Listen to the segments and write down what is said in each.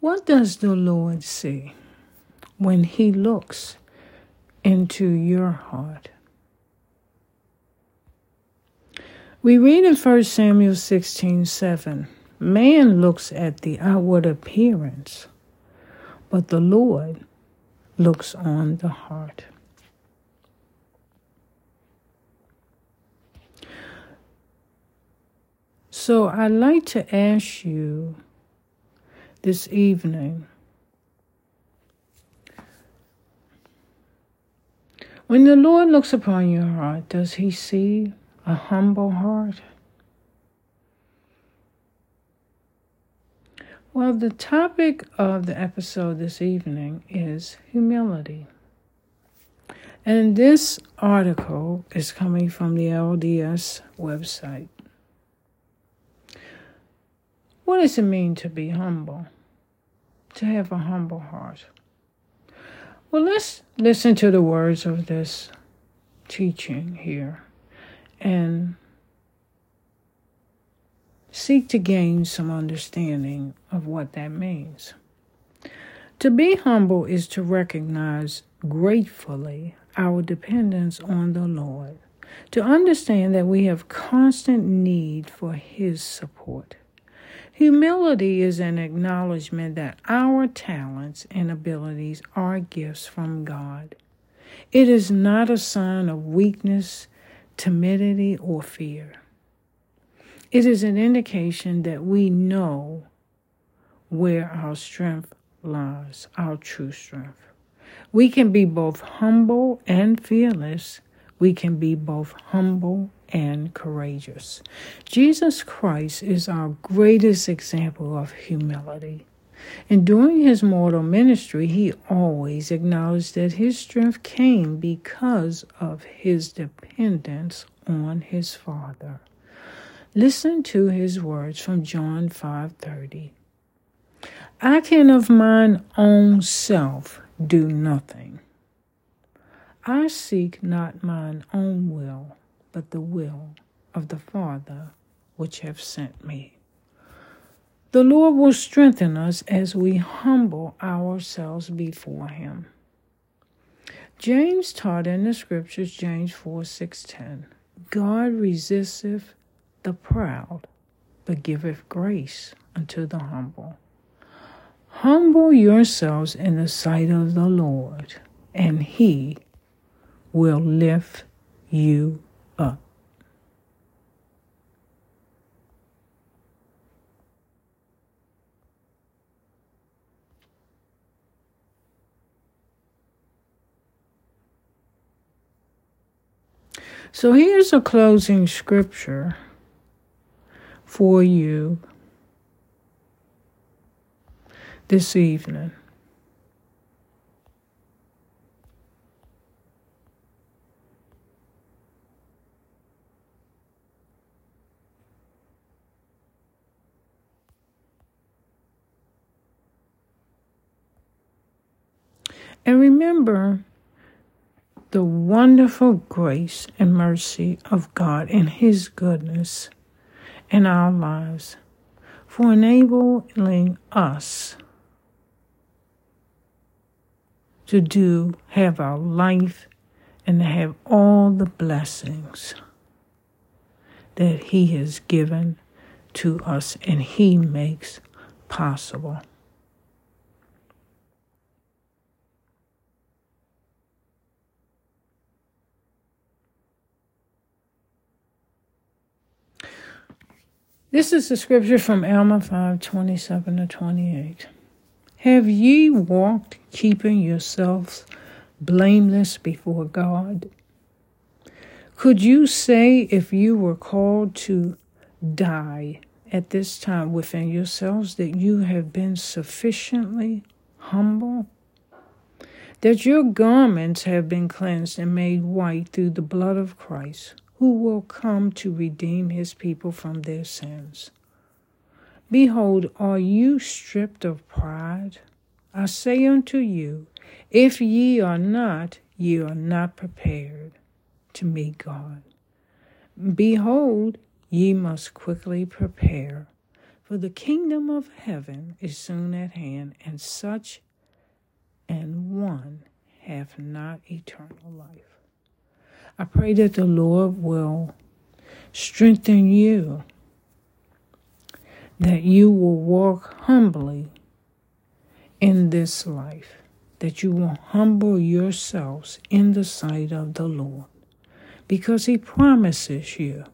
What does the Lord see when He looks into your heart? We read in 1 Samuel 16 7 Man looks at the outward appearance, but the Lord looks on the heart. So I'd like to ask you this evening when the Lord looks upon your heart, does he see a humble heart? Well, the topic of the episode this evening is humility. And this article is coming from the LDS website. What does it mean to be humble? To have a humble heart? Well, let's listen to the words of this teaching here and seek to gain some understanding of what that means. To be humble is to recognize gratefully our dependence on the Lord, to understand that we have constant need for His support. Humility is an acknowledgement that our talents and abilities are gifts from God. It is not a sign of weakness, timidity, or fear. It is an indication that we know where our strength lies, our true strength. We can be both humble and fearless. We can be both humble and courageous. Jesus Christ is our greatest example of humility. And during his mortal ministry, he always acknowledged that his strength came because of his dependence on his Father. Listen to his words from John 5:30. I can of mine own self do nothing. I seek not mine own will, but the will of the Father which have sent me. The Lord will strengthen us as we humble ourselves before him. James taught in the scriptures, James 4 6 God resisteth the proud, but giveth grace unto the humble. Humble yourselves in the sight of the Lord, and he will lift you up. So here's a closing scripture for you this evening. And remember the wonderful grace and mercy of God and His goodness in our lives for enabling us to do, have our life, and to have all the blessings that He has given to us and He makes possible. This is the scripture from Alma 5 27 to 28. Have ye walked keeping yourselves blameless before God? Could you say, if you were called to die at this time within yourselves, that you have been sufficiently humble? That your garments have been cleansed and made white through the blood of Christ? Who will come to redeem his people from their sins. Behold, are you stripped of pride? I say unto you, if ye are not, ye are not prepared to meet God. Behold, ye must quickly prepare, For the kingdom of heaven is soon at hand, and such and one have not eternal life. I pray that the Lord will strengthen you, that you will walk humbly in this life, that you will humble yourselves in the sight of the Lord, because He promises you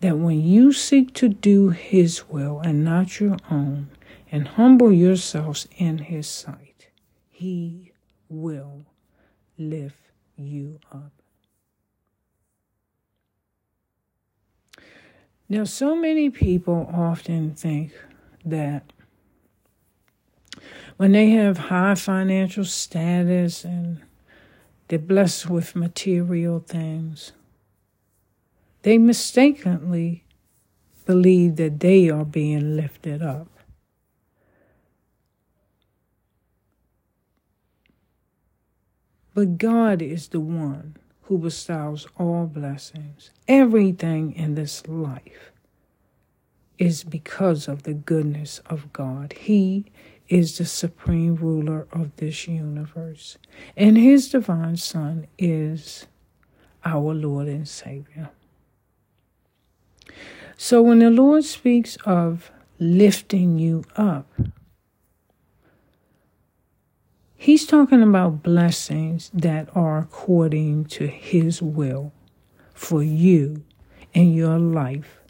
that when you seek to do His will and not your own, and humble yourselves in His sight, He will lift you up. Now, so many people often think that when they have high financial status and they're blessed with material things, they mistakenly believe that they are being lifted up. But God is the one who bestows all blessings. Everything in this life is because of the goodness of God. He is the supreme ruler of this universe, and His divine Son is our Lord and Savior. So when the Lord speaks of lifting you up, He's talking about blessings that are according to His will for you in your life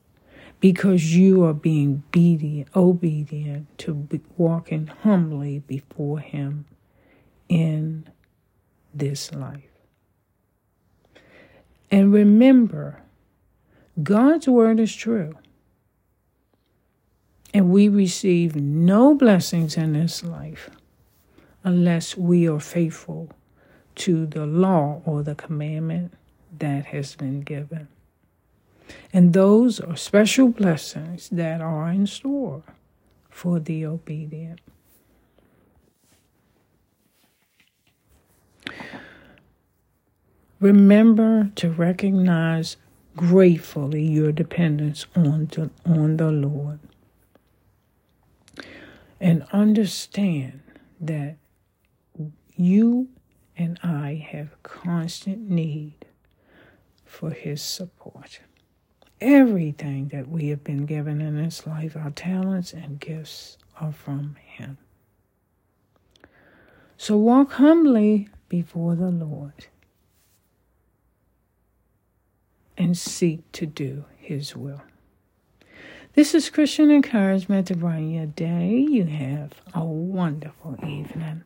because you are being obedient, obedient to walking humbly before Him in this life. And remember, God's word is true. And we receive no blessings in this life unless we are faithful to the law or the commandment that has been given. And those are special blessings that are in store for the obedient. Remember to recognize gratefully your dependence on, to, on the Lord. And understand that you and I have constant need for His support. Everything that we have been given in this life, our talents and gifts, are from Him. So walk humbly before the Lord and seek to do His will. This is Christian encouragement to brighten your day. You have a wonderful evening.